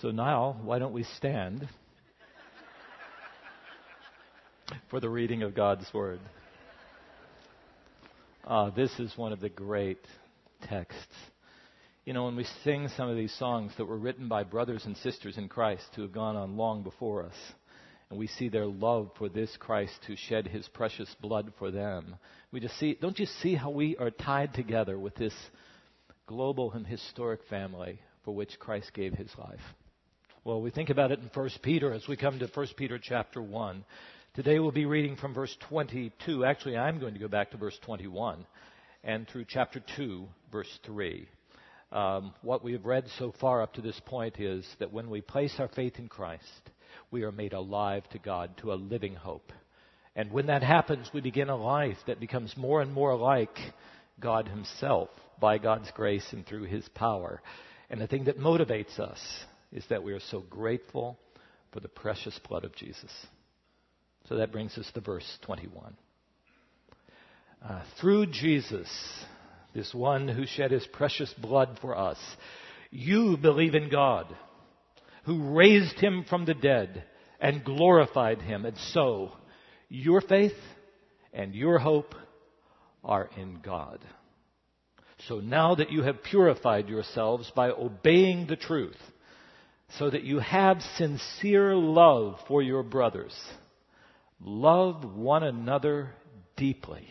So now, why don't we stand for the reading of God's Word? Uh, this is one of the great texts. You know, when we sing some of these songs that were written by brothers and sisters in Christ who have gone on long before us, and we see their love for this Christ who shed his precious blood for them, we just see, don't you see how we are tied together with this global and historic family for which Christ gave his life? Well, we think about it in 1 Peter as we come to 1 Peter chapter 1. Today we'll be reading from verse 22. Actually, I'm going to go back to verse 21 and through chapter 2, verse 3. Um, what we have read so far up to this point is that when we place our faith in Christ, we are made alive to God, to a living hope. And when that happens, we begin a life that becomes more and more like God Himself by God's grace and through His power. And the thing that motivates us is that we are so grateful for the precious blood of Jesus. So that brings us to verse 21. Uh, through Jesus, this one who shed his precious blood for us, you believe in God, who raised him from the dead and glorified him. And so, your faith and your hope are in God. So now that you have purified yourselves by obeying the truth, so that you have sincere love for your brothers. Love one another deeply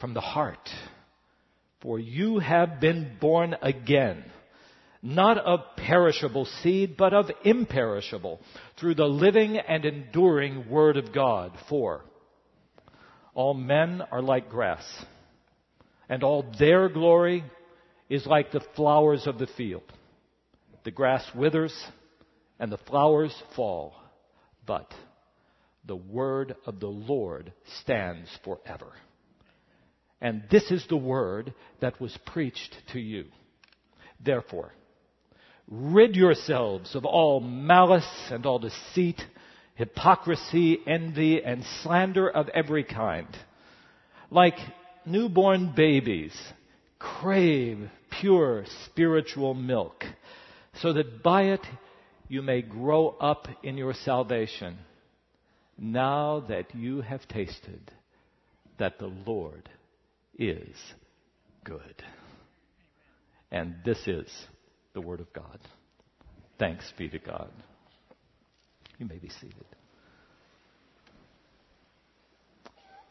from the heart. For you have been born again, not of perishable seed, but of imperishable, through the living and enduring Word of God. For all men are like grass, and all their glory is like the flowers of the field. The grass withers and the flowers fall, but the word of the Lord stands forever. And this is the word that was preached to you. Therefore, rid yourselves of all malice and all deceit, hypocrisy, envy, and slander of every kind. Like newborn babies, crave pure spiritual milk so that by it you may grow up in your salvation, now that you have tasted that the Lord is good. And this is the Word of God. Thanks be to God. You may be seated.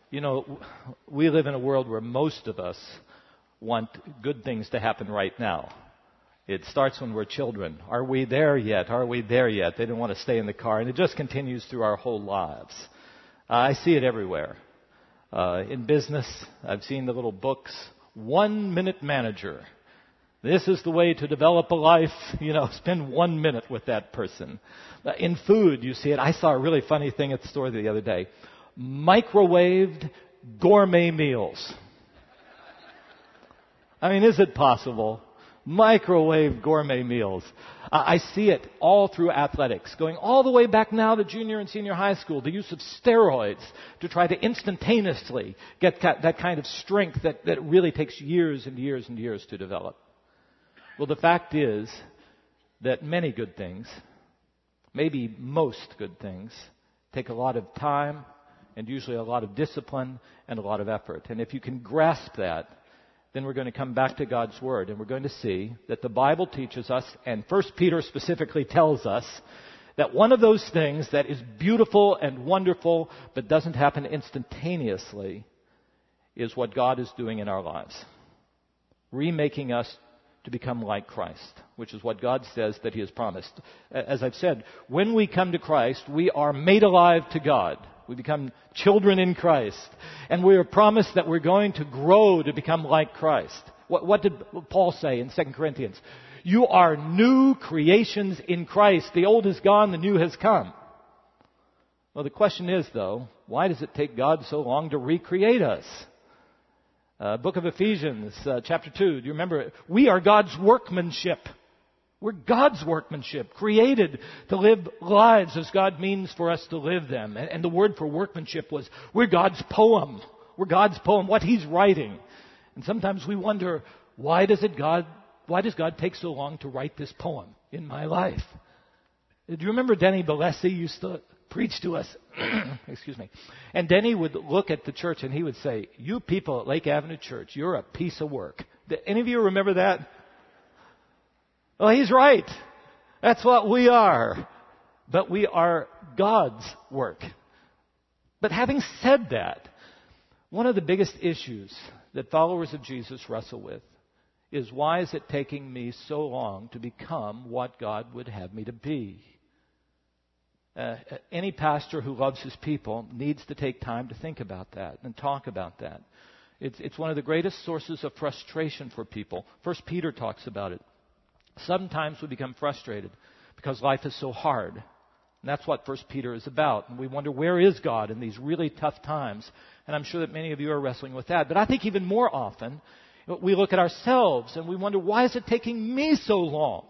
You know, we live in a world where most of us want good things to happen right now. It starts when we're children. Are we there yet? Are we there yet? They don't want to stay in the car. And it just continues through our whole lives. Uh, I see it everywhere. Uh, in business, I've seen the little books, One Minute Manager. This is the way to develop a life. You know, spend one minute with that person. Uh, in food, you see it. I saw a really funny thing at the store the other day. Microwaved gourmet meals. I mean, is it possible? Microwave gourmet meals. I see it all through athletics, going all the way back now to junior and senior high school, the use of steroids to try to instantaneously get that kind of strength that, that really takes years and years and years to develop. Well, the fact is that many good things, maybe most good things, take a lot of time and usually a lot of discipline and a lot of effort. And if you can grasp that, then we're going to come back to God's Word and we're going to see that the Bible teaches us, and 1 Peter specifically tells us, that one of those things that is beautiful and wonderful but doesn't happen instantaneously is what God is doing in our lives. Remaking us to become like Christ, which is what God says that He has promised. As I've said, when we come to Christ, we are made alive to God. We become children in Christ. And we are promised that we're going to grow to become like Christ. What, what did Paul say in 2 Corinthians? You are new creations in Christ. The old is gone, the new has come. Well, the question is, though, why does it take God so long to recreate us? Uh, book of Ephesians, uh, chapter 2, do you remember? It? We are God's workmanship. We're God's workmanship, created to live lives as God means for us to live them. And, the word for workmanship was, we're God's poem. We're God's poem, what He's writing. And sometimes we wonder, why does it God, why does God take so long to write this poem in my life? Do you remember Denny Bellesi used to preach to us? Excuse me. And Denny would look at the church and he would say, You people at Lake Avenue Church, you're a piece of work. Did any of you remember that? Well, he's right. That's what we are. But we are God's work. But having said that, one of the biggest issues that followers of Jesus wrestle with is why is it taking me so long to become what God would have me to be? Uh, any pastor who loves his people needs to take time to think about that and talk about that. It's, it's one of the greatest sources of frustration for people. First Peter talks about it. Sometimes we become frustrated because life is so hard. And that's what First Peter is about. And we wonder where is God in these really tough times. And I'm sure that many of you are wrestling with that. But I think even more often, we look at ourselves and we wonder why is it taking me so long?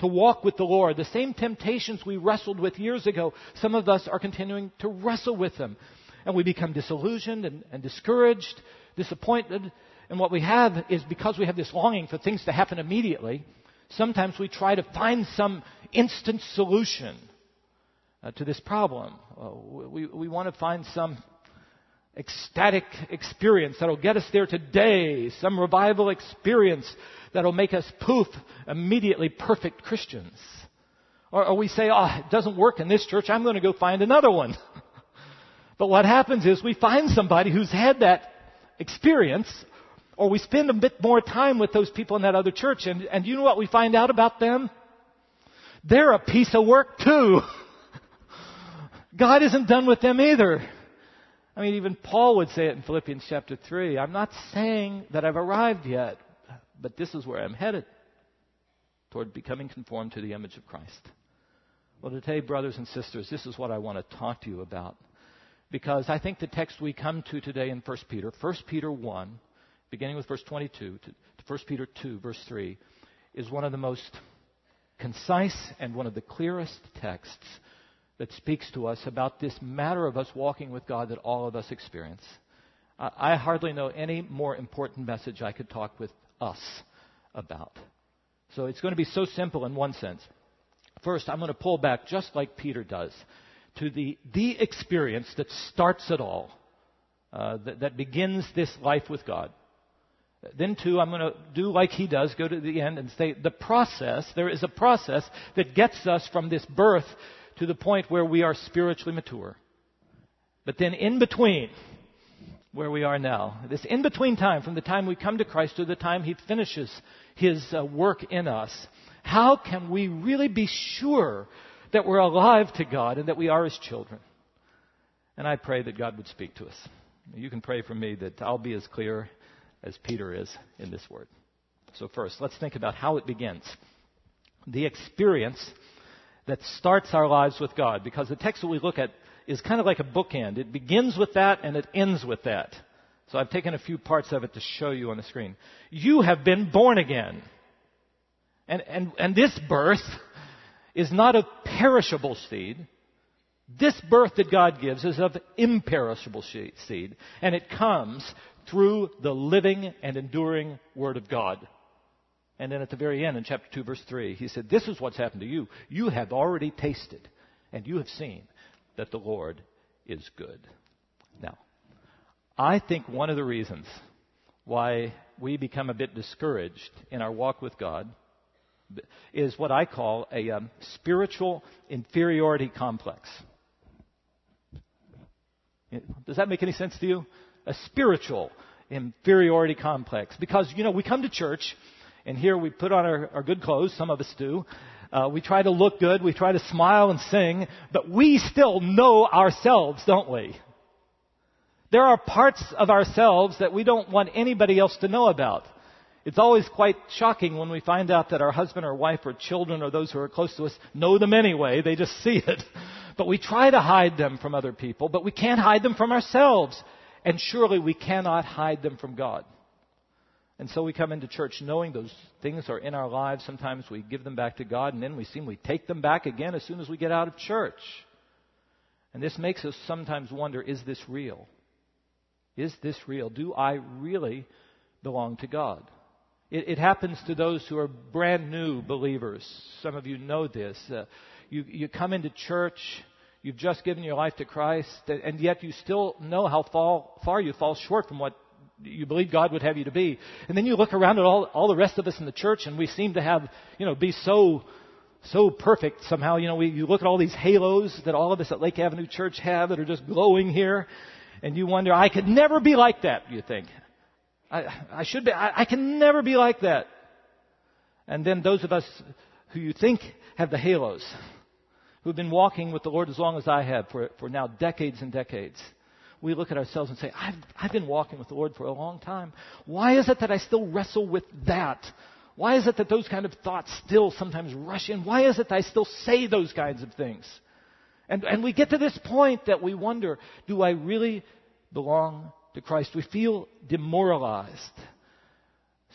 to walk with the Lord. The same temptations we wrestled with years ago, some of us are continuing to wrestle with them. And we become disillusioned and, and discouraged, disappointed. And what we have is because we have this longing for things to happen immediately, sometimes we try to find some instant solution uh, to this problem. Uh, we, we want to find some ecstatic experience that'll get us there today, some revival experience that'll make us poof, immediately perfect Christians. Or, or we say, oh, it doesn't work in this church, I'm going to go find another one. but what happens is we find somebody who's had that experience, or we spend a bit more time with those people in that other church, and, and you know what we find out about them? They're a piece of work too. God isn't done with them either. I mean, even Paul would say it in Philippians chapter 3. I'm not saying that I've arrived yet, but this is where I'm headed toward becoming conformed to the image of Christ. Well, today, brothers and sisters, this is what I want to talk to you about. Because I think the text we come to today in 1 Peter, 1 Peter 1, beginning with verse 22 to 1 Peter 2, verse 3, is one of the most concise and one of the clearest texts that speaks to us about this matter of us walking with God that all of us experience. I hardly know any more important message I could talk with us about. So it's going to be so simple in one sense. First, I'm going to pull back just like Peter does to the, the experience that starts it all, uh, that, that begins this life with God. Then, two, I'm going to do like he does, go to the end and say the process, there is a process that gets us from this birth to the point where we are spiritually mature. But then, in between, where we are now. This in between time, from the time we come to Christ to the time He finishes His uh, work in us, how can we really be sure that we're alive to God and that we are His children? And I pray that God would speak to us. You can pray for me that I'll be as clear as Peter is in this word. So, first, let's think about how it begins. The experience that starts our lives with God, because the text that we look at is kind of like a bookend. It begins with that and it ends with that. So I've taken a few parts of it to show you on the screen. You have been born again. And, and, and this birth is not of perishable seed. This birth that God gives is of imperishable seed. And it comes through the living and enduring Word of God. And then at the very end, in chapter 2, verse 3, he said, This is what's happened to you. You have already tasted and you have seen that the Lord is good. Now, I think one of the reasons why we become a bit discouraged in our walk with God is what I call a um, spiritual inferiority complex. Does that make any sense to you? A spiritual inferiority complex. Because, you know, we come to church, and here we put on our, our good clothes, some of us do, uh, we try to look good. We try to smile and sing. But we still know ourselves, don't we? There are parts of ourselves that we don't want anybody else to know about. It's always quite shocking when we find out that our husband or wife or children or those who are close to us know them anyway. They just see it. But we try to hide them from other people, but we can't hide them from ourselves. And surely we cannot hide them from God. And so we come into church knowing those things are in our lives. Sometimes we give them back to God, and then we seem we take them back again as soon as we get out of church. And this makes us sometimes wonder is this real? Is this real? Do I really belong to God? It, it, happens to those who are brand new believers. Some of you know this. Uh, you, you come into church, you've just given your life to Christ, and yet you still know how fall, far you fall short from what you believe God would have you to be. And then you look around at all, all the rest of us in the church, and we seem to have, you know, be so so perfect somehow. You know, we, you look at all these halos that all of us at Lake Avenue Church have that are just glowing here, and you wonder, I could never be like that, you think. I, I should be, I, I can never be like that. And then those of us who you think have the halos, who've been walking with the Lord as long as I have for, for now decades and decades, we look at ourselves and say, I've, I've been walking with the Lord for a long time. Why is it that I still wrestle with that? Why is it that those kind of thoughts still sometimes rush in? Why is it that I still say those kinds of things? And, and we get to this point that we wonder, do I really belong to Christ? We feel demoralized.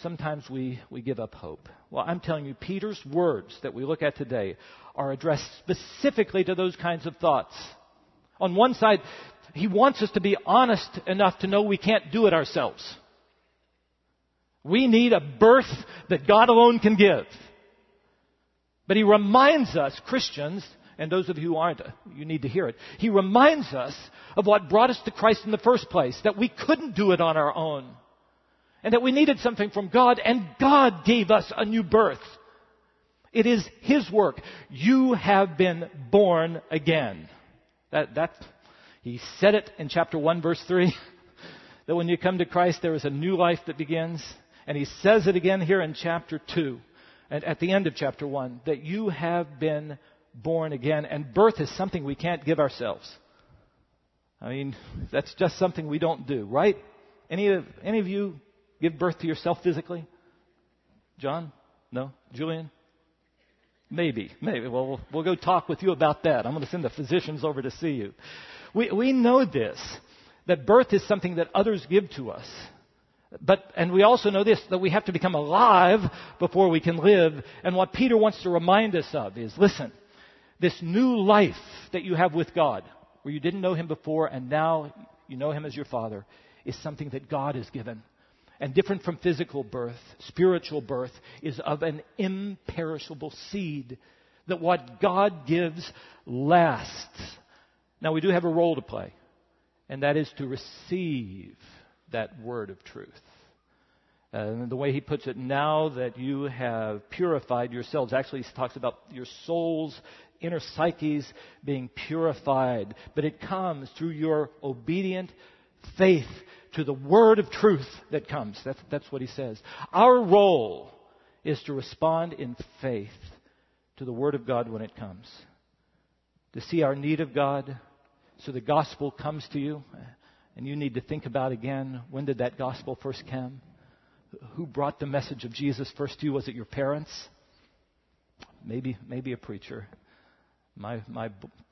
Sometimes we, we give up hope. Well, I'm telling you, Peter's words that we look at today are addressed specifically to those kinds of thoughts. On one side, he wants us to be honest enough to know we can't do it ourselves. We need a birth that God alone can give. But he reminds us, Christians, and those of you who aren't, you need to hear it. He reminds us of what brought us to Christ in the first place, that we couldn't do it on our own. And that we needed something from God, and God gave us a new birth. It is His work. You have been born again. That, that, he said it in chapter 1 verse 3, that when you come to Christ there is a new life that begins. And he says it again here in chapter 2, and at the end of chapter 1, that you have been born again. And birth is something we can't give ourselves. I mean, that's just something we don't do, right? Any of, any of you give birth to yourself physically? John? No? Julian? Maybe, maybe. Well, well, go talk with you about that. I'm going to send the physicians over to see you. We, we know this, that birth is something that others give to us. But, and we also know this, that we have to become alive before we can live. And what Peter wants to remind us of is, listen, this new life that you have with God, where you didn't know Him before and now you know Him as your Father, is something that God has given. And different from physical birth, spiritual birth is of an imperishable seed. That what God gives lasts. Now we do have a role to play, and that is to receive that word of truth. And the way he puts it, now that you have purified yourselves, actually he talks about your souls, inner psyches being purified. But it comes through your obedient faith to the word of truth that comes. That's, that's what he says. Our role is to respond in faith to the word of God when it comes. To see our need of God, so the gospel comes to you and you need to think about again when did that gospel first come? Who brought the message of Jesus first to you? Was it your parents? Maybe, maybe a preacher. My, my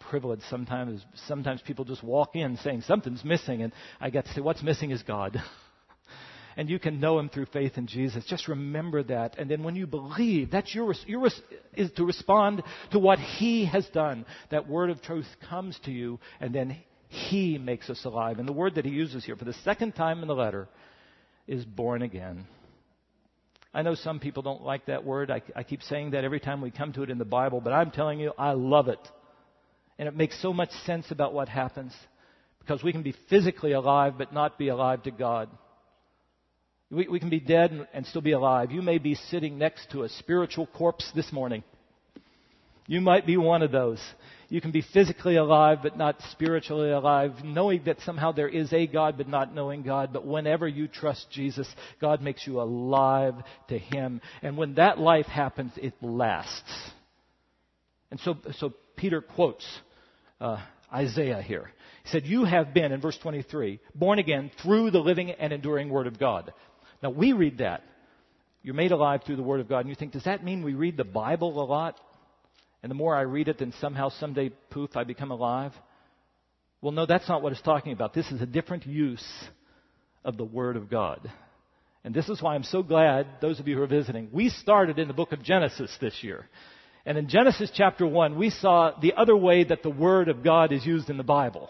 privilege sometimes is sometimes people just walk in saying something's missing, and I get to say, What's missing is God. and you can know Him through faith in Jesus. Just remember that. And then when you believe, that's your, your is to respond to what He has done. That word of truth comes to you, and then he makes us alive. And the word that he uses here for the second time in the letter is born again. I know some people don't like that word. I, I, keep saying that every time we come to it in the Bible, but I'm telling you, I love it. And it makes so much sense about what happens. Because we can be physically alive, but not be alive to God. We, we can be dead and, and still be alive. You may be sitting next to a spiritual corpse this morning. You might be one of those. You can be physically alive but not spiritually alive, knowing that somehow there is a God but not knowing God. But whenever you trust Jesus, God makes you alive to Him. And when that life happens, it lasts. And so, so Peter quotes uh, Isaiah here. He said, You have been, in verse 23, born again through the living and enduring Word of God. Now we read that. You're made alive through the Word of God. And you think, does that mean we read the Bible a lot? And the more I read it, then somehow, someday, poof, I become alive. Well, no, that's not what it's talking about. This is a different use of the Word of God. And this is why I'm so glad, those of you who are visiting, we started in the book of Genesis this year. And in Genesis chapter 1, we saw the other way that the Word of God is used in the Bible.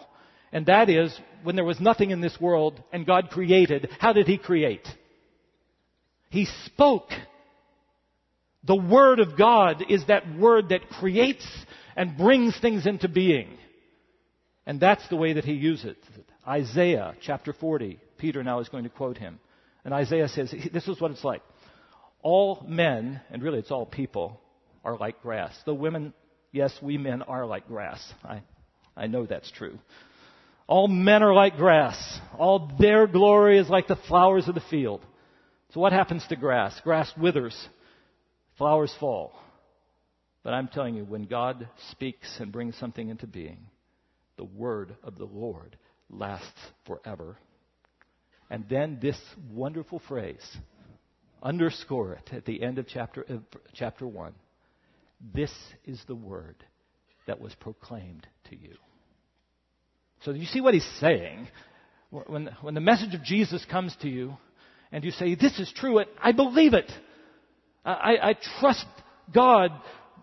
And that is, when there was nothing in this world and God created, how did He create? He spoke. The Word of God is that Word that creates and brings things into being. And that's the way that he uses it. Isaiah chapter 40, Peter now is going to quote him. And Isaiah says, this is what it's like. All men, and really it's all people, are like grass. The women, yes, we men are like grass. I, I know that's true. All men are like grass. All their glory is like the flowers of the field. So what happens to grass? Grass withers. Flowers fall. But I'm telling you, when God speaks and brings something into being, the word of the Lord lasts forever. And then this wonderful phrase, underscore it at the end of chapter, chapter 1. This is the word that was proclaimed to you. So you see what he's saying? When, when the message of Jesus comes to you and you say, This is true, and I believe it. I, I trust God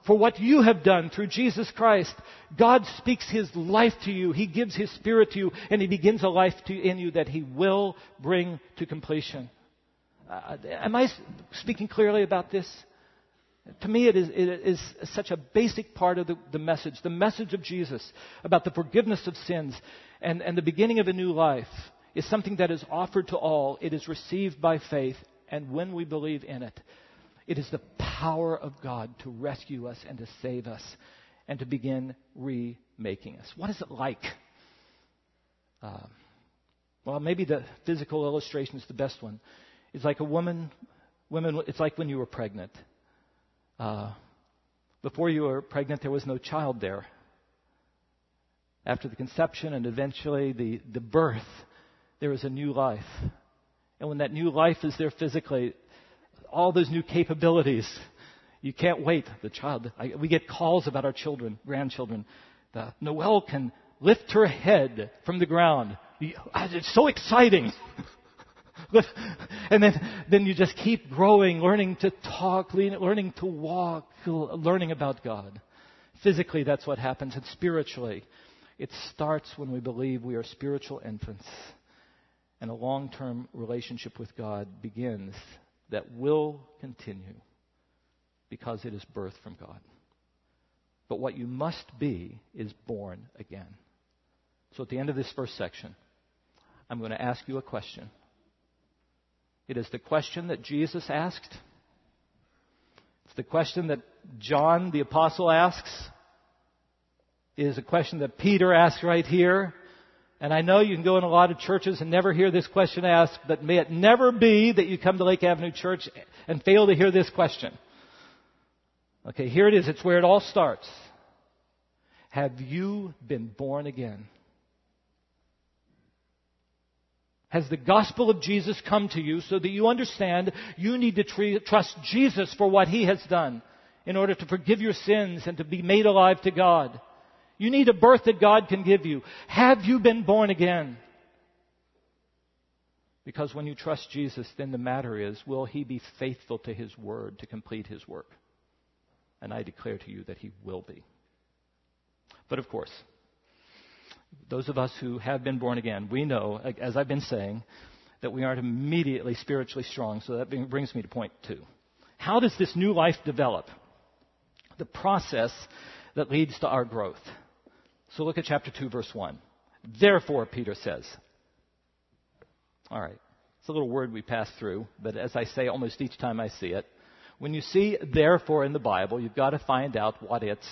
for what you have done through Jesus Christ. God speaks His life to you. He gives His Spirit to you, and He begins a life to, in you that He will bring to completion. Uh, am I speaking clearly about this? To me, it is, it is such a basic part of the, the, message. The message of Jesus about the forgiveness of sins and, and the beginning of a new life is something that is offered to all. It is received by faith, and when we believe in it, it is the power of God to rescue us and to save us and to begin remaking us. What is it like? Uh, well, maybe the physical illustration is the best one. It's like a woman, women, it's like when you were pregnant. Uh, before you were pregnant, there was no child there. After the conception and eventually the, the birth, there is a new life. And when that new life is there physically, all those new capabilities. You can't wait. The child, I, we get calls about our children, grandchildren. The, Noelle can lift her head from the ground. Uh, it's so exciting. and then, then you just keep growing, learning to talk, learning to walk, learning about God. Physically, that's what happens. And spiritually, it starts when we believe we are spiritual infants. And a long term relationship with God begins that will continue because it is birth from God. But what you must be is born again. So at the end of this first section, I'm going to ask you a question. It is the question that Jesus asked. It's the question that John the Apostle asks. It is a question that Peter asks right here. And I know you can go in a lot of churches and never hear this question asked, but may it never be that you come to Lake Avenue Church and fail to hear this question. Okay, here it is. It's where it all starts. Have you been born again? Has the gospel of Jesus come to you so that you understand you need to tre- trust Jesus for what he has done in order to forgive your sins and to be made alive to God? You need a birth that God can give you. Have you been born again? Because when you trust Jesus, then the matter is, will he be faithful to his word to complete his work? And I declare to you that he will be. But of course, those of us who have been born again, we know, as I've been saying, that we aren't immediately spiritually strong. So that brings me to point two. How does this new life develop? The process that leads to our growth. So look at chapter 2, verse 1. Therefore, Peter says. All right. It's a little word we pass through, but as I say almost each time I see it, when you see therefore in the Bible, you've got to find out what it's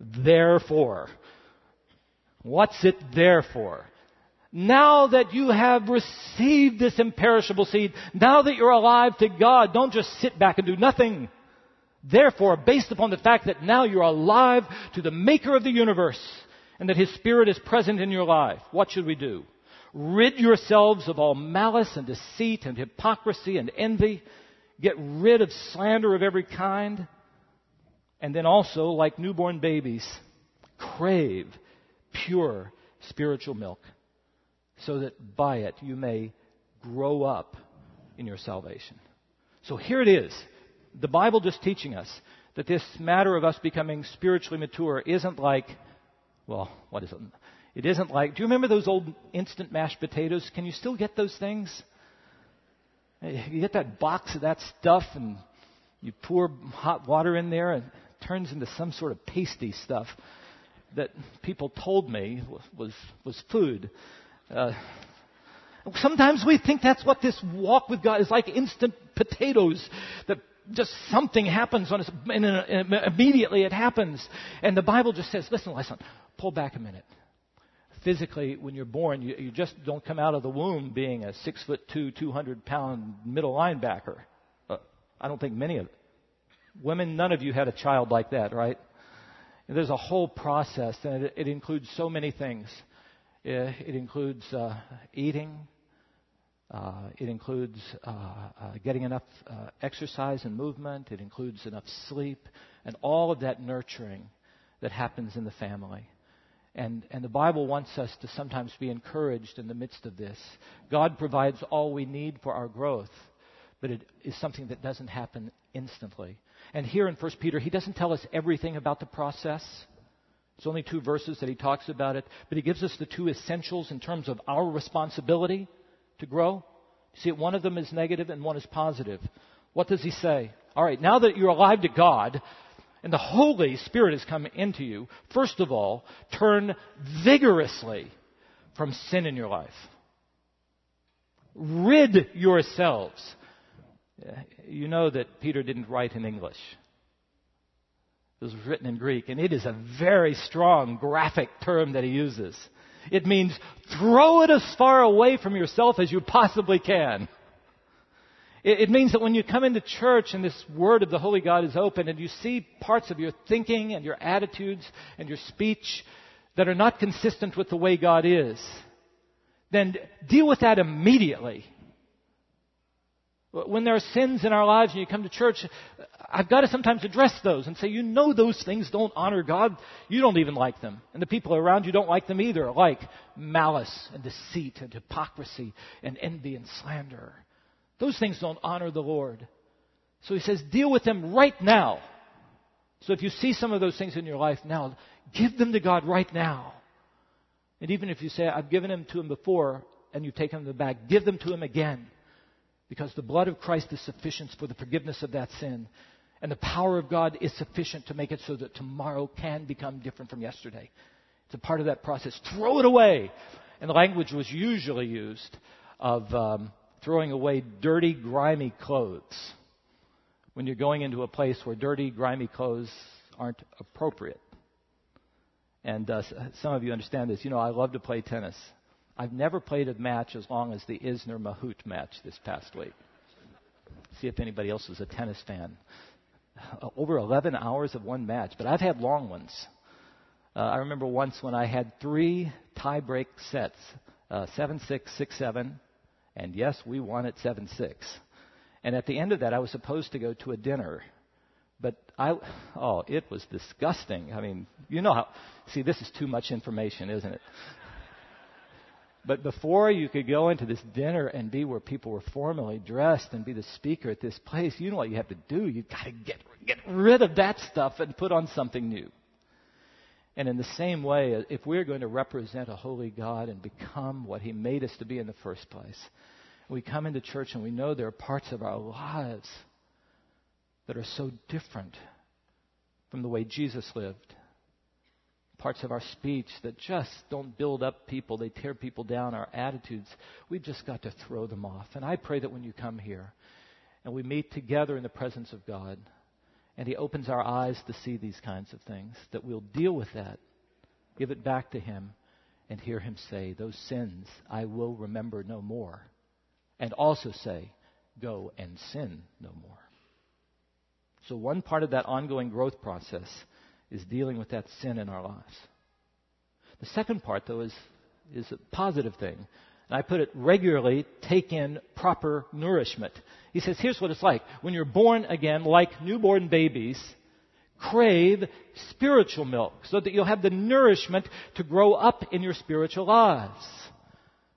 therefore. What's it there for? Now that you have received this imperishable seed, now that you're alive to God, don't just sit back and do nothing. Therefore, based upon the fact that now you're alive to the maker of the universe and that his spirit is present in your life, what should we do? Rid yourselves of all malice and deceit and hypocrisy and envy. Get rid of slander of every kind. And then also, like newborn babies, crave pure spiritual milk so that by it you may grow up in your salvation. So here it is the Bible just teaching us that this matter of us becoming spiritually mature isn't like, well, what is it? It isn't like, do you remember those old instant mashed potatoes? Can you still get those things? You get that box of that stuff and you pour hot water in there and it turns into some sort of pasty stuff that people told me was, was food. Uh, sometimes we think that's what this walk with God is like instant potatoes that just something happens on us and immediately it happens. And the Bible just says, listen, listen, pull back a minute. Physically, when you're born, you, you just don't come out of the womb being a six foot two, 200 pound middle linebacker. Uh, I don't think many of women, none of you had a child like that, right? And there's a whole process, and it, it includes so many things. It, uh, it includes uh, eating, uh, it includes uh, uh, getting enough uh, exercise and movement. It includes enough sleep and all of that nurturing that happens in the family. And, and the Bible wants us to sometimes be encouraged in the midst of this. God provides all we need for our growth, but it is something that doesn't happen instantly. And here in 1 Peter, he doesn't tell us everything about the process. It's only two verses that he talks about it, but he gives us the two essentials in terms of our responsibility to grow. See, one of them is negative and one is positive. What does he say? All right, now that you're alive to God and the Holy Spirit has come into you, first of all, turn vigorously from sin in your life. Rid yourselves. You know that Peter didn't write in English. It was written in Greek, and it is a very strong graphic term that he uses. It means throw it as far away from yourself as you possibly can. It, means that when you come into church and this word of the Holy God is open and you see parts of your thinking and your attitudes and your speech that are not consistent with the way God is, then deal with that immediately. When there are sins in our lives and you come to church, I've got to sometimes address those and say, you know those things don't honor God. You don't even like them. And the people around you don't like them either, like malice and deceit and hypocrisy and envy and slander. Those things don't honor the Lord. So he says, deal with them right now. So if you see some of those things in your life now, give them to God right now. And even if you say, I've given them to him before, and you've taken them back, give them to him again. Because the blood of Christ is sufficient for the forgiveness of that sin. And the power of God is sufficient to make it so that tomorrow can become different from yesterday. It's a part of that process. Throw it away. And the language was usually used of um, throwing away dirty, grimy clothes when you're going into a place where dirty, grimy clothes aren't appropriate. And uh, some of you understand this. You know, I love to play tennis. I've never played a match as long as the Isner Mahut match this past week. See if anybody else is a tennis fan. Uh, over 11 hours of one match, but I've had long ones. Uh, I remember once when I had three tie-break sets, uh, seven six, six seven, and yes, we won at seven six. And at the end of that, I was supposed to go to a dinner, but I, oh, it was disgusting. I mean, you know how. See, this is too much information, isn't it? But before you could go into this dinner and be where people were formally dressed and be the speaker at this place, you know what you have to do. You've got to get, get rid of that stuff and put on something new. And in the same way, uh, if we're going to represent a holy God and become what He made us to be in the first place, we come into church and we know there are parts of our lives that are so different from the way Jesus lived parts of our speech that just don't build up people, they tear people down, our attitudes, we've just got to throw them off. And I pray that when you come here and we meet together in the presence of God, and He opens our eyes to see these kinds of things, that we'll deal with that, give it back to Him, and hear Him say, Those sins I will remember no more. And also say, Go and sin no more. So, one part of that ongoing growth process is dealing with that sin in our lives. The second part, though, is, is a positive thing. And I put it regularly take in proper nourishment. He says, here's what it's like. When you're born again, like newborn babies, crave spiritual milk so that you'll have the nourishment to grow up in your spiritual lives.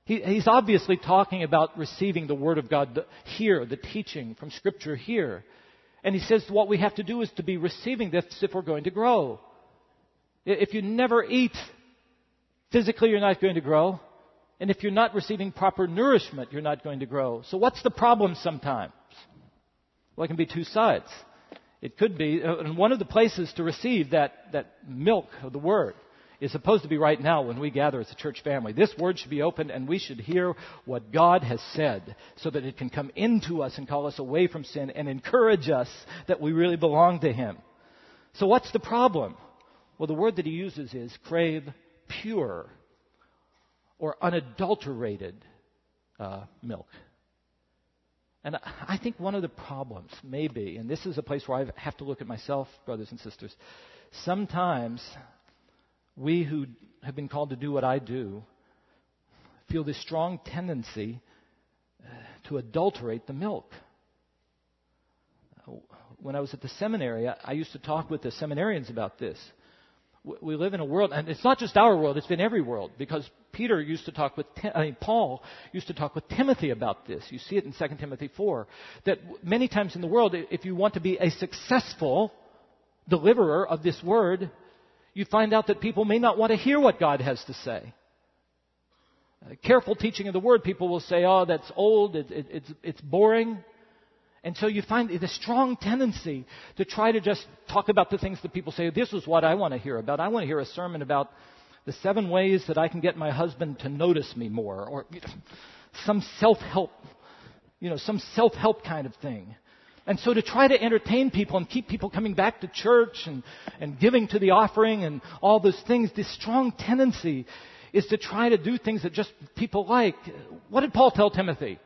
He, he's obviously talking about receiving the Word of God here, the teaching from Scripture here. And he says what we have to do is to be receiving this if we're going to grow. If you never eat, physically you're not going to grow. And if you're not receiving proper nourishment, you're not going to grow. So what's the problem sometimes? Well, it can be two sides. It could be, uh, and one of the places to receive that, that milk of the Word is supposed to be right now when we gather as a church family. This Word should be opened and we should hear what God has said so that it can come into us and call us away from sin and encourage us that we really belong to Him. So what's the problem? Well, the word that he uses is crave pure or unadulterated uh, milk. And I think one of the problems may be, and this is a place where I have to look at myself, brothers and sisters, sometimes we who have been called to do what I do feel this strong tendency uh, to adulterate the milk. When I was at the seminary, I used to talk with the seminarians about this we live in a world, and it's not just our world, it's been every world, because Peter used to talk with, I mean, Paul used to talk with Timothy about this. You see it in 2 Timothy 4, that many times in the world, if you want to be a successful deliverer of this word, you find out that people may not want to hear what God has to say. Careful teaching of the word, people will say, oh, that's old, it, it, it's, it's boring. And so you find the strong tendency to try to just talk about the things that people say, this is what I want to hear about. I want to hear a sermon about the seven ways that I can get my husband to notice me more, or you know, some self-help, you know, some self-help kind of thing. And so to try to entertain people and keep people coming back to church and, and giving to the offering and all those things, this strong tendency is to try to do things that just people like. What did Paul tell Timothy?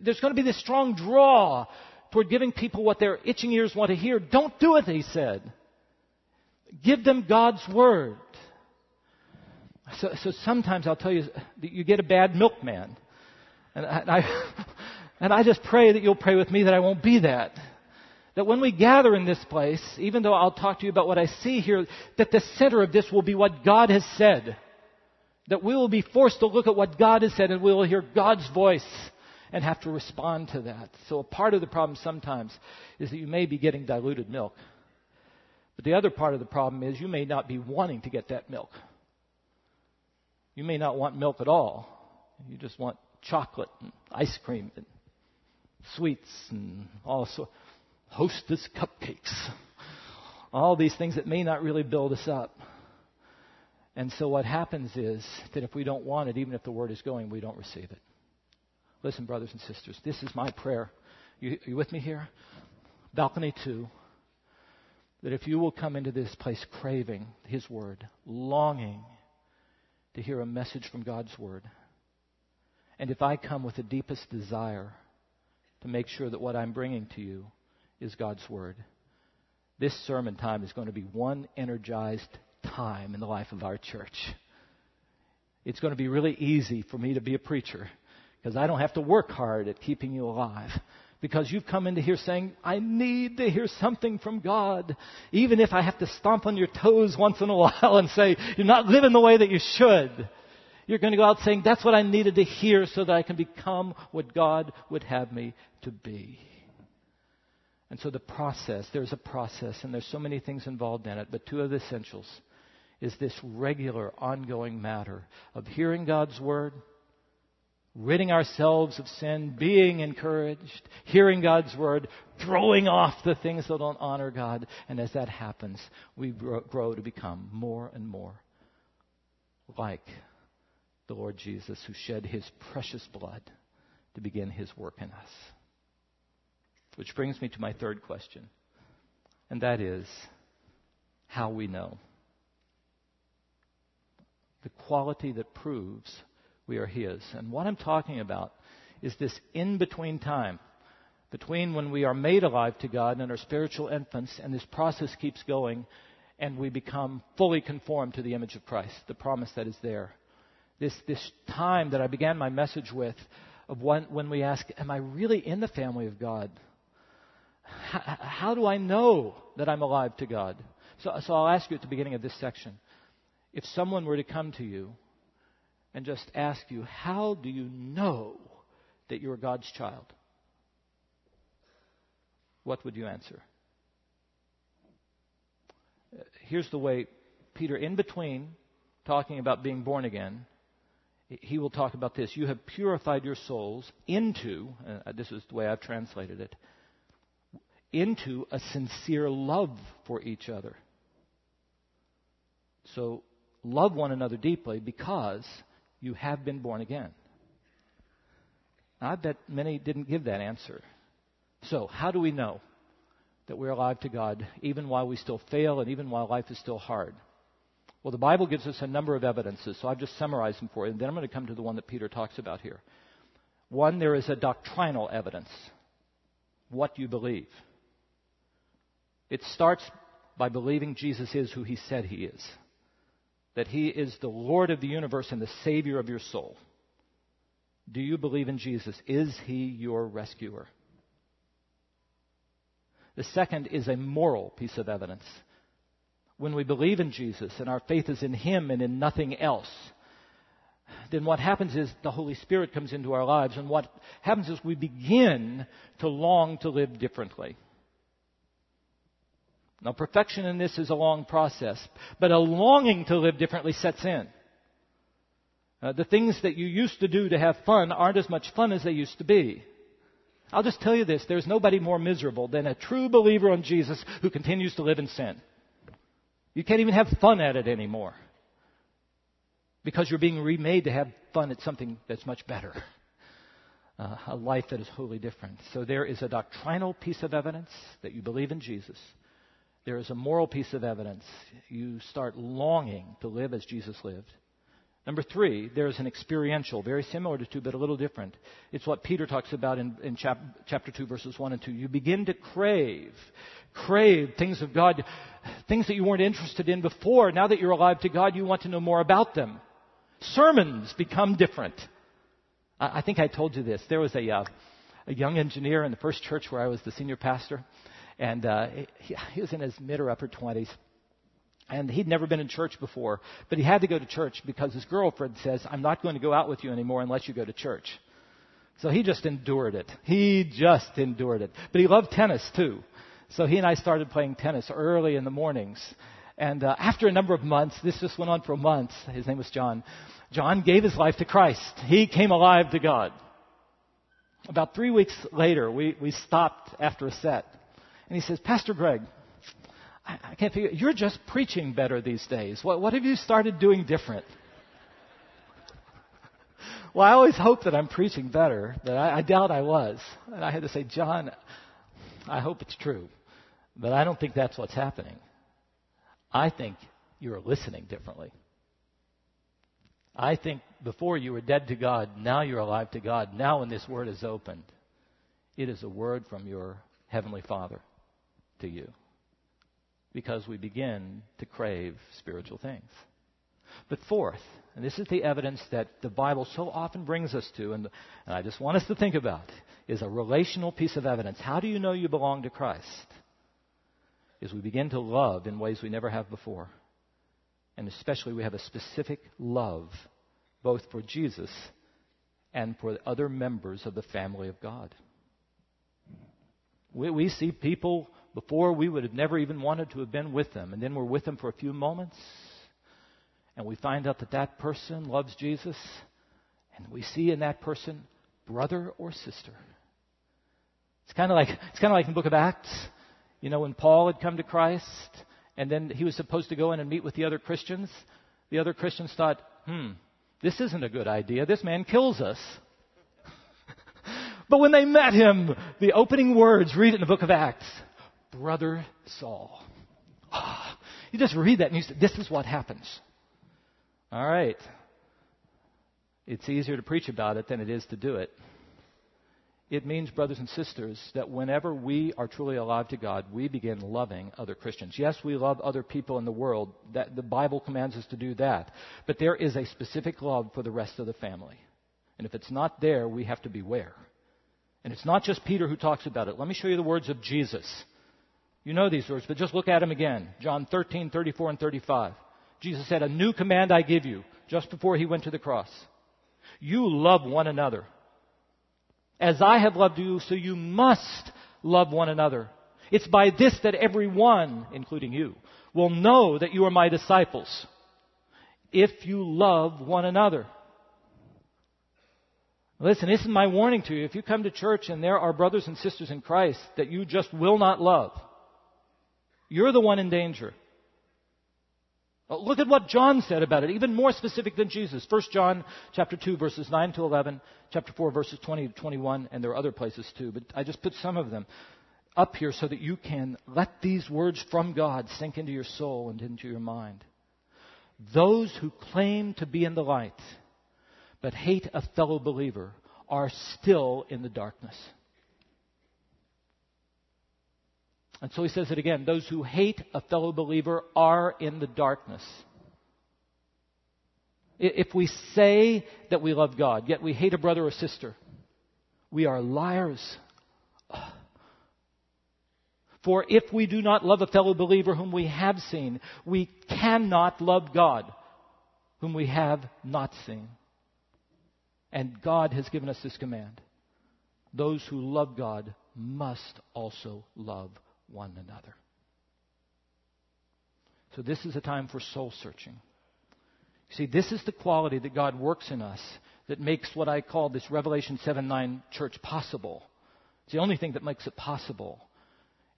There's going to be this strong draw toward giving people what their itching ears want to hear. Don't do it, he said. Give them God's word. So, so sometimes I'll tell you you get a bad milkman. And I, and I, just pray that you'll pray with me that I won't be that. That when we gather in this place, even though I'll talk to you about what I see here, that the center of this will be what God has said. That we will be forced to look at what God has said and we will hear God's voice and have to respond to that. So a part of the problem sometimes is that you may be getting diluted milk. But the other part of the problem is you may not be wanting to get that milk. You may not want milk at all. You just want chocolate and ice cream and sweets and also hostess cupcakes. All these things that may not really build us up. And so what happens is that if we don't want it, even if the word is going, we don't receive it. Listen, brothers and sisters, this is my prayer. You, are you with me here? Balcony 2. That if you will come into this place craving His Word, longing to hear a message from God's Word, and if I come with the deepest desire to make sure that what I'm bringing to you is God's Word, this sermon time is going to be one energized time in the life of our church. It's going to be really easy for me to be a preacher because I don't have to work hard at keeping you alive. Because you've come into here saying, I need to hear something from God. Even if I have to stomp on your toes once in a while and say, you're not living the way that you should. You're going to go out saying, that's what I needed to hear so that I can become what God would have me to be. And so the process, there's a process and there's so many things involved in it, but two of the essentials is this regular, ongoing matter of hearing God's Word ridding ourselves of sin, being encouraged, hearing God's word, throwing off the things that don't honor God. And as that happens, we grow to become more and more like the Lord Jesus who shed his precious blood to begin his work in us. Which brings me to my third question, and that is how we know. The quality that proves we are His. And what I'm talking about is this in between time between when we are made alive to God and are spiritual infants, and this process keeps going, and we become fully conformed to the image of Christ, the promise that is there. This, this time that I began my message with, of when, when we ask, Am I really in the family of God? H- how do I know that I'm alive to God? So, so I'll ask you at the beginning of this section if someone were to come to you and just ask you, how do you know that you're God's child? What would you answer? Here's the way Peter, in between talking about being born again, he will talk about this. You have purified your souls into, uh, this is the way I've translated it, into a sincere love for each other. So, love one another deeply because you have been born again. I bet many didn't give that answer. So, how do we know that we're alive to God even while we still fail and even while life is still hard? Well, the Bible gives us a number of evidences, so I've just summarized them for you, and then I'm going to come to the one that Peter talks about here. One, there is a doctrinal evidence. What you believe. It starts by believing Jesus is who he said he is. That he is the Lord of the universe and the Savior of your soul. Do you believe in Jesus? Is he your rescuer? The second is a moral piece of evidence when we believe in Jesus and our faith is in Him and in nothing else, then what happens is the Holy Spirit comes into our lives, and what happens is we begin to long to live differently. Now, perfection in this is a long process, but a longing to live differently sets in. Uh, the things that you used to do to have fun aren't as much fun as they used to be. I'll just tell you this there's nobody more miserable than a true believer in Jesus who continues to live in sin. You can't even have fun at it anymore. Because you're being remade to have fun at something that's much better. Uh, a life that is wholly different. So there is a doctrinal piece of evidence that you believe in Jesus. There is a moral piece of evidence. You start longing to live as Jesus lived. Number three, there's an experiential, very similar to two, but a little different. It's what Peter talks about in, in chap, chapter 2, verses 1 and 2. You begin to crave, crave things of God, things that you weren't interested in before. Now that you're alive to God, you want to know more about them. Sermons become different. I, I think I told you this. There was a, uh, a young engineer in the first church where I was the senior pastor, and uh, he, he was in his mid or upper 20s. And he'd never been in church before, but he had to go to church because his girlfriend says, I'm not going to go out with you anymore unless you go to church. So he just endured it. He just endured it. But he loved tennis too. So he and I started playing tennis early in the mornings. And uh, after a number of months, this just went on for months. His name was John. John gave his life to Christ. He came alive to God. About three weeks later, we, we stopped after a set. And he says, Pastor Greg, I, can't figure. You're just preaching better these days. What, what have you started doing different? well, I always hope that I'm preaching better, but I, I doubt I was. And I had to say, John, I hope it's true, but I don't think that's what's happening. I think you're listening differently. I think before you were dead to God, now you're alive to God. Now, when this word is opened, it is a word from your Heavenly Father to you because we begin to crave spiritual things. But fourth, and this is the evidence that the Bible so often brings us to, and, and I just want us to think about, is a relational piece of evidence. How do you know you belong to Christ? Is we begin to love in ways we never have before. And especially we have a specific love both for Jesus and for other members of the family of God. We, we see people before we would have never even wanted to have been with them. And then we're with them for a few moments, and we find out that that person loves Jesus, and we see in that person brother or sister. It's kind of like it's kind of like in the book of Acts, you know, when Paul had come to Christ, and then he was supposed to go in and meet with the other Christians. The other Christians thought, "Hmm, this isn't a good idea. This man kills us." but when they met him, the opening words, read it in the book of Acts brother Saul. Ah, you just read that and you say, this is what happens. All right. It's easier to preach about it than it is to do it. It means, brothers and sisters, that whenever we are truly alive to God, we begin loving other Christians. Yes, we love other people in the world. That, the Bible commands us to do that. But there is a specific love for the rest of the family. And if it's not there, we have to beware. And it's not just Peter who talks about it. Let me show you the words of Jesus. You know these words, but just look at them again. John 13, 34, and 35. Jesus said, A new command I give you, just before he went to the cross. You love one another. As I have loved you, so you must love one another. It's by this that everyone, including you, will know that you are my disciples. If you love one another. Listen, this is my warning to you. If you come to church and there are brothers and sisters in Christ that you just will not love, you're the one in danger. Uh, look at what John said about it, even more specific than Jesus. 1 John chapter 2 verses 9 to 11, chapter 4 verses 20 to 21, and there are other places too, but I just put some of them up here so that you can let these words from God sink into your soul and into your mind. Those who claim to be in the light but hate a fellow believer are still in the darkness. And so he says it again those who hate a fellow believer are in the darkness. If we say that we love God, yet we hate a brother or sister, we are liars. For if we do not love a fellow believer whom we have seen, we cannot love God whom we have not seen. And God has given us this command. Those who love God must also love one another. So this is a time for soul searching. See, this is the quality that God works in us that makes what I call this Revelation 7 9 church possible. It's the only thing that makes it possible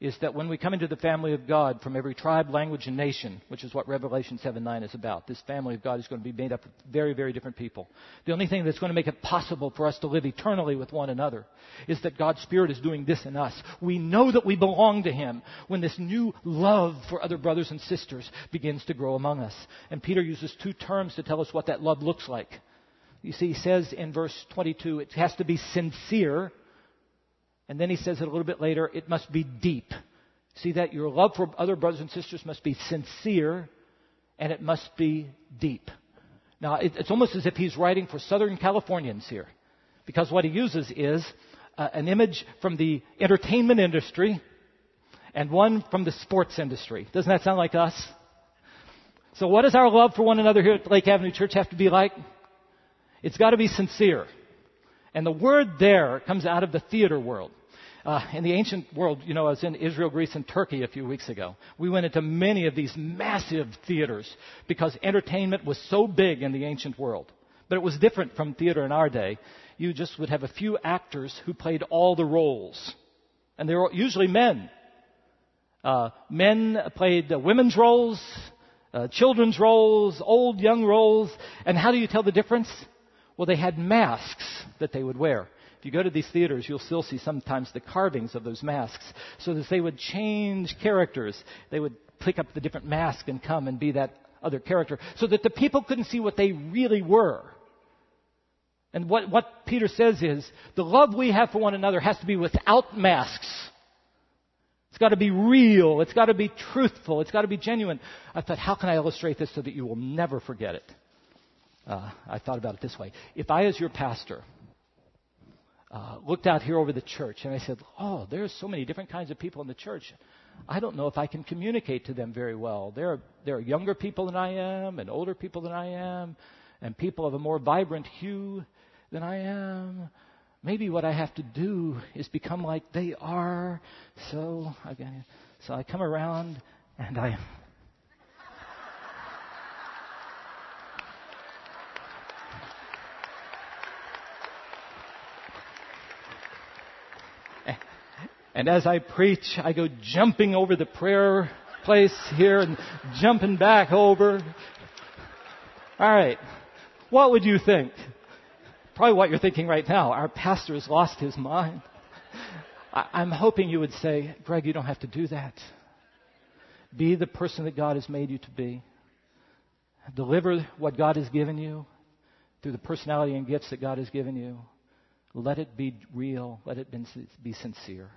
is that when we come into the family of God from every tribe, language, and nation, which is what Revelation 7 9 is about, this family of God is going to be made up of very, very different people. The only thing that's going to make it possible for us to live eternally with one another is that God's Spirit is doing this in us. We know that we belong to Him when this new love for other brothers and sisters begins to grow among us. And Peter uses two terms to tell us what that love looks like. You see, he says in verse 22, it has to be sincere and then he says it a little bit later, it must be deep. See that your love for other brothers and sisters must be sincere and it must be deep. Now, it's almost as if he's writing for Southern Californians here. Because what he uses is uh, an image from the entertainment industry and one from the sports industry. Doesn't that sound like us? So what does our love for one another here at Lake Avenue Church have to be like? It's got to be sincere. And the word there comes out of the theater world. Uh, in the ancient world, you know, I was in Israel, Greece, and Turkey a few weeks ago. We went into many of these massive theaters because entertainment was so big in the ancient world. But it was different from theater in our day. You just would have a few actors who played all the roles. And they were usually men. Uh, men played uh, women's roles, uh, children's roles, old, young roles. And how do you tell the difference? Well, they had masks that they would wear. If you go to these theaters, you'll still see sometimes the carvings of those masks. So that they would change characters. They would pick up the different mask and come and be that other character. So that the people couldn't see what they really were. And what, what Peter says is, the love we have for one another has to be without masks. It's got to be real. It's got to be truthful. It's got to be genuine. I thought, how can I illustrate this so that you will never forget it? Uh, I thought about it this way. If I, as your pastor, uh, looked out here over the church and I said, Oh, there's so many different kinds of people in the church. I don't know if I can communicate to them very well. There are, there are younger people than I am, and older people than I am, and people of a more vibrant hue than I am. Maybe what I have to do is become like they are. So, again, so I come around and I And as I preach, I go jumping over the prayer place here and jumping back over. All right. What would you think? Probably what you're thinking right now. Our pastor has lost his mind. I'm hoping you would say, Greg, you don't have to do that. Be the person that God has made you to be. Deliver what God has given you through the personality and gifts that God has given you. Let it be real. Let it be sincere.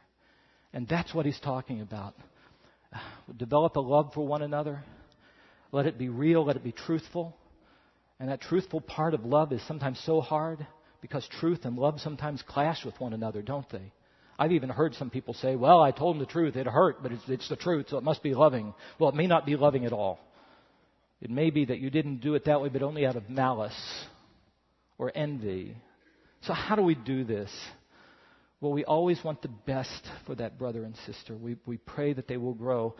And that's what he's talking about. Develop a love for one another. Let it be real. Let it be truthful. And that truthful part of love is sometimes so hard because truth and love sometimes clash with one another, don't they? I've even heard some people say, well, I told him the truth. It hurt, but it's, it's the truth, so it must be loving. Well, it may not be loving at all. It may be that you didn't do it that way, but only out of malice or envy. So how do we do this? Well, we always want the best for that brother and sister. We, we pray that they will grow.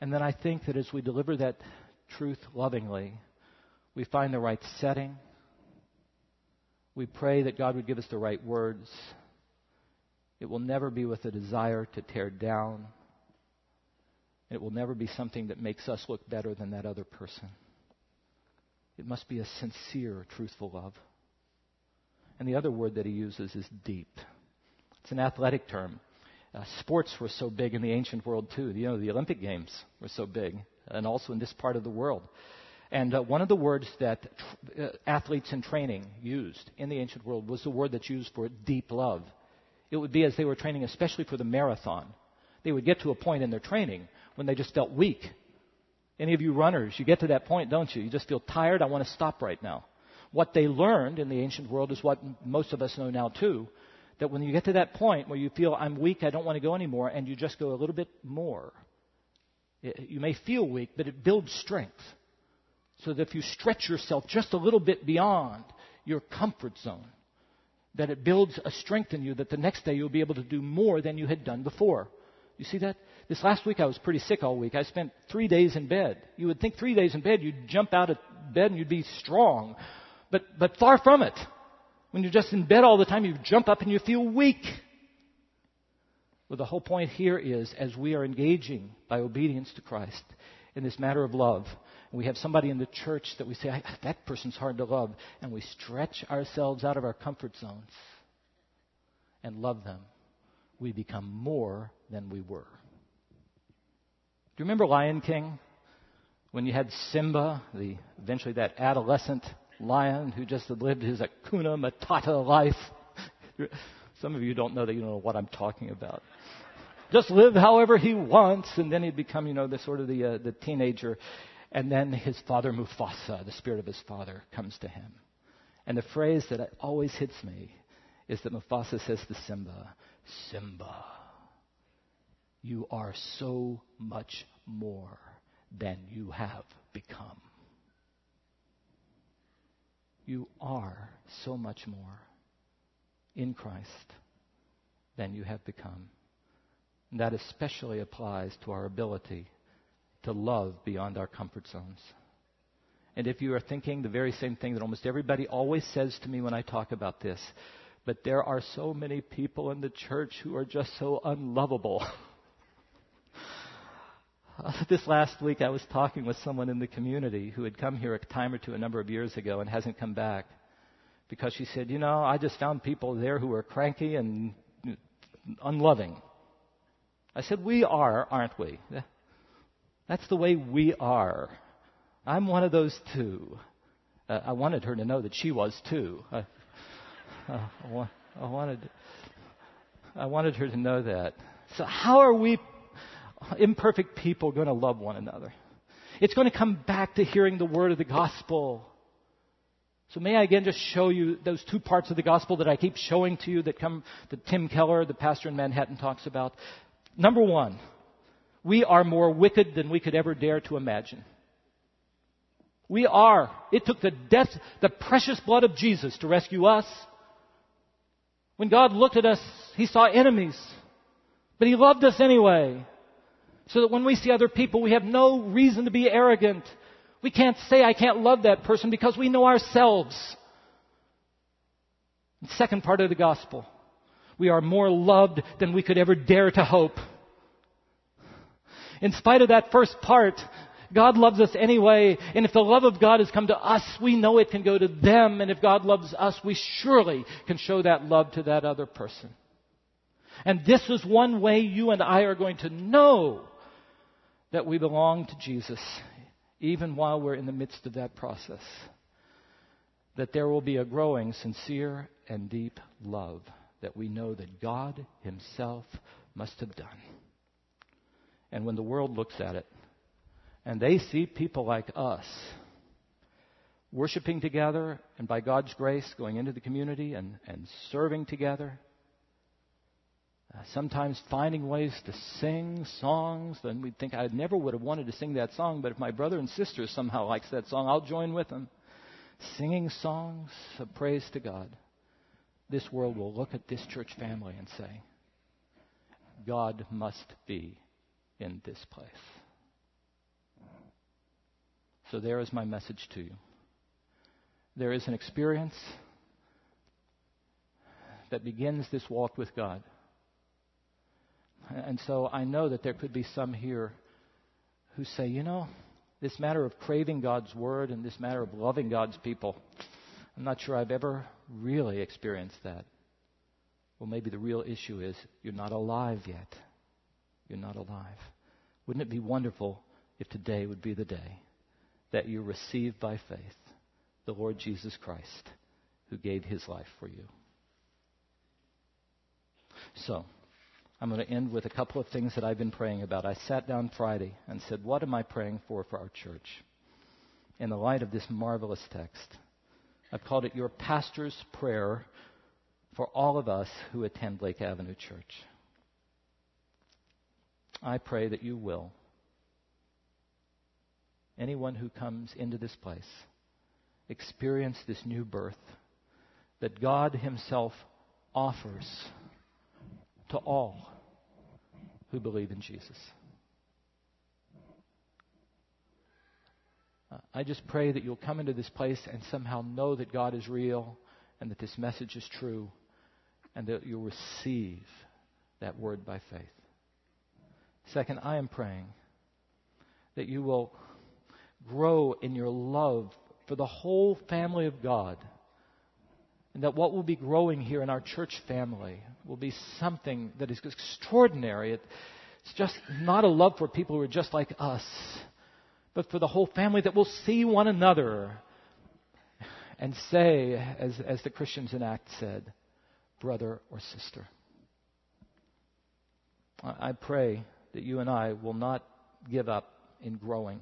And then I think that as we deliver that truth lovingly, we find the right setting. We pray that God would give us the right words. It will never be with a desire to tear down. It will never be something that makes us look better than that other person. It must be a sincere, truthful love. And the other word that he uses is deep. It's an athletic term. Uh, sports were so big in the ancient world, too. You know, the Olympic Games were so big, and also in this part of the world. And uh, one of the words that tr- uh, athletes in training used in the ancient world was the word that's used for deep love. It would be as they were training, especially for the marathon. They would get to a point in their training when they just felt weak. Any of you runners, you get to that point, don't you? You just feel tired. I want to stop right now. What they learned in the ancient world is what most of us know now, too. That when you get to that point where you feel, I'm weak, I don't want to go anymore, and you just go a little bit more, you may feel weak, but it builds strength. So that if you stretch yourself just a little bit beyond your comfort zone, that it builds a strength in you that the next day you'll be able to do more than you had done before. You see that? This last week I was pretty sick all week. I spent three days in bed. You would think three days in bed, you'd jump out of bed and you'd be strong. But, but far from it. When you're just in bed all the time, you jump up and you feel weak. Well, the whole point here is as we are engaging by obedience to Christ in this matter of love, and we have somebody in the church that we say, that person's hard to love, and we stretch ourselves out of our comfort zones and love them, we become more than we were. Do you remember Lion King? When you had Simba, the, eventually that adolescent lion who just lived his hakuna Matata life. Some of you don't know that you don't know what I'm talking about. Just live however he wants, and then he'd become, you know, the sort of the uh, the teenager, and then his father Mufasa, the spirit of his father, comes to him, and the phrase that always hits me is that Mufasa says to Simba, "Simba, you are so much more than you have become." You are so much more in Christ than you have become. And that especially applies to our ability to love beyond our comfort zones. And if you are thinking the very same thing that almost everybody always says to me when I talk about this, but there are so many people in the church who are just so unlovable. Uh, this last week, I was talking with someone in the community who had come here a time or two a number of years ago and hasn't come back because she said, You know, I just found people there who were cranky and unloving. I said, We are, aren't we? That's the way we are. I'm one of those too. Uh, I wanted her to know that she was too. I, uh, I wanted, I wanted her to know that. So, how are we imperfect people going to love one another. It's going to come back to hearing the word of the gospel. So may I again just show you those two parts of the gospel that I keep showing to you that come that Tim Keller, the pastor in Manhattan, talks about. Number one, we are more wicked than we could ever dare to imagine. We are. It took the death, the precious blood of Jesus to rescue us. When God looked at us, He saw enemies. But He loved us anyway. So that when we see other people, we have no reason to be arrogant. We can't say, I can't love that person because we know ourselves. The second part of the gospel. We are more loved than we could ever dare to hope. In spite of that first part, God loves us anyway, and if the love of God has come to us, we know it can go to them, and if God loves us, we surely can show that love to that other person. And this is one way you and I are going to know that we belong to Jesus, even while we're in the midst of that process. That there will be a growing, sincere, and deep love that we know that God Himself must have done. And when the world looks at it, and they see people like us worshiping together, and by God's grace, going into the community and, and serving together, Uh, sometimes finding ways to sing songs, then we'd think I never would have wanted to sing that song, but if my brother and sister somehow likes that song, I'll join with them. Singing songs of praise to God. This world will look at this church family and say, God must be in this place. So there is my message to you. There is an experience that begins this walk with God. And so I know that there could be some here who say, you know, this matter of craving God's word and this matter of loving God's people, I'm not sure I've ever really experienced that. Well, maybe the real issue is you're not alive yet. You're not alive. Wouldn't it be wonderful if today would be the day that you receive by faith the Lord Jesus Christ who gave his life for you? So, I'm going to end with a couple of things that I've been praying about. I sat down Friday and said, What am I praying for for our church? In the light of this marvelous text, I've called it Your Pastor's Prayer for all of us who attend Lake Avenue Church. I pray that you will. Anyone who comes into this place experience this new birth that God Himself offers to all who believe in Jesus. Uh, I just pray that you'll come into this place and somehow know that God is real and that this message is true and that you'll receive that word by faith. Second, I am praying that you will grow in your love for the whole family of God and that what will be growing here in our church family will be something that is extraordinary. It's just not a love for people who are just like us, but for the whole family that will see one another and say, as, as the Christians in Acts said, brother or sister. I pray that you and I will not give up in growing,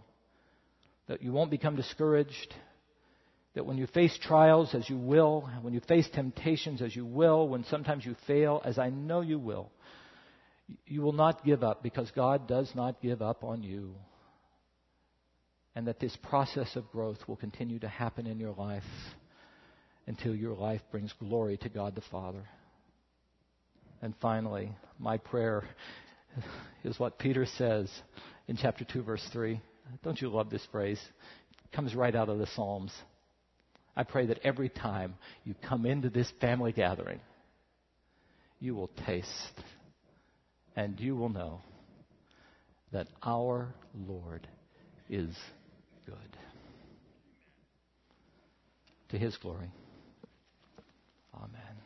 that you won't become discouraged, that when you face trials, as you will, when you face temptations, as you will, when sometimes you fail, as I know you will, you will not give up because God does not give up on you. And that this process of growth will continue to happen in your life until your life brings glory to God the Father. And finally, my prayer is what Peter says in chapter 2, verse 3. Don't you love this phrase? It comes right out of the Psalms. I pray that every time you come into this family gathering, you will taste and you will know that our Lord is good. To his glory. Amen.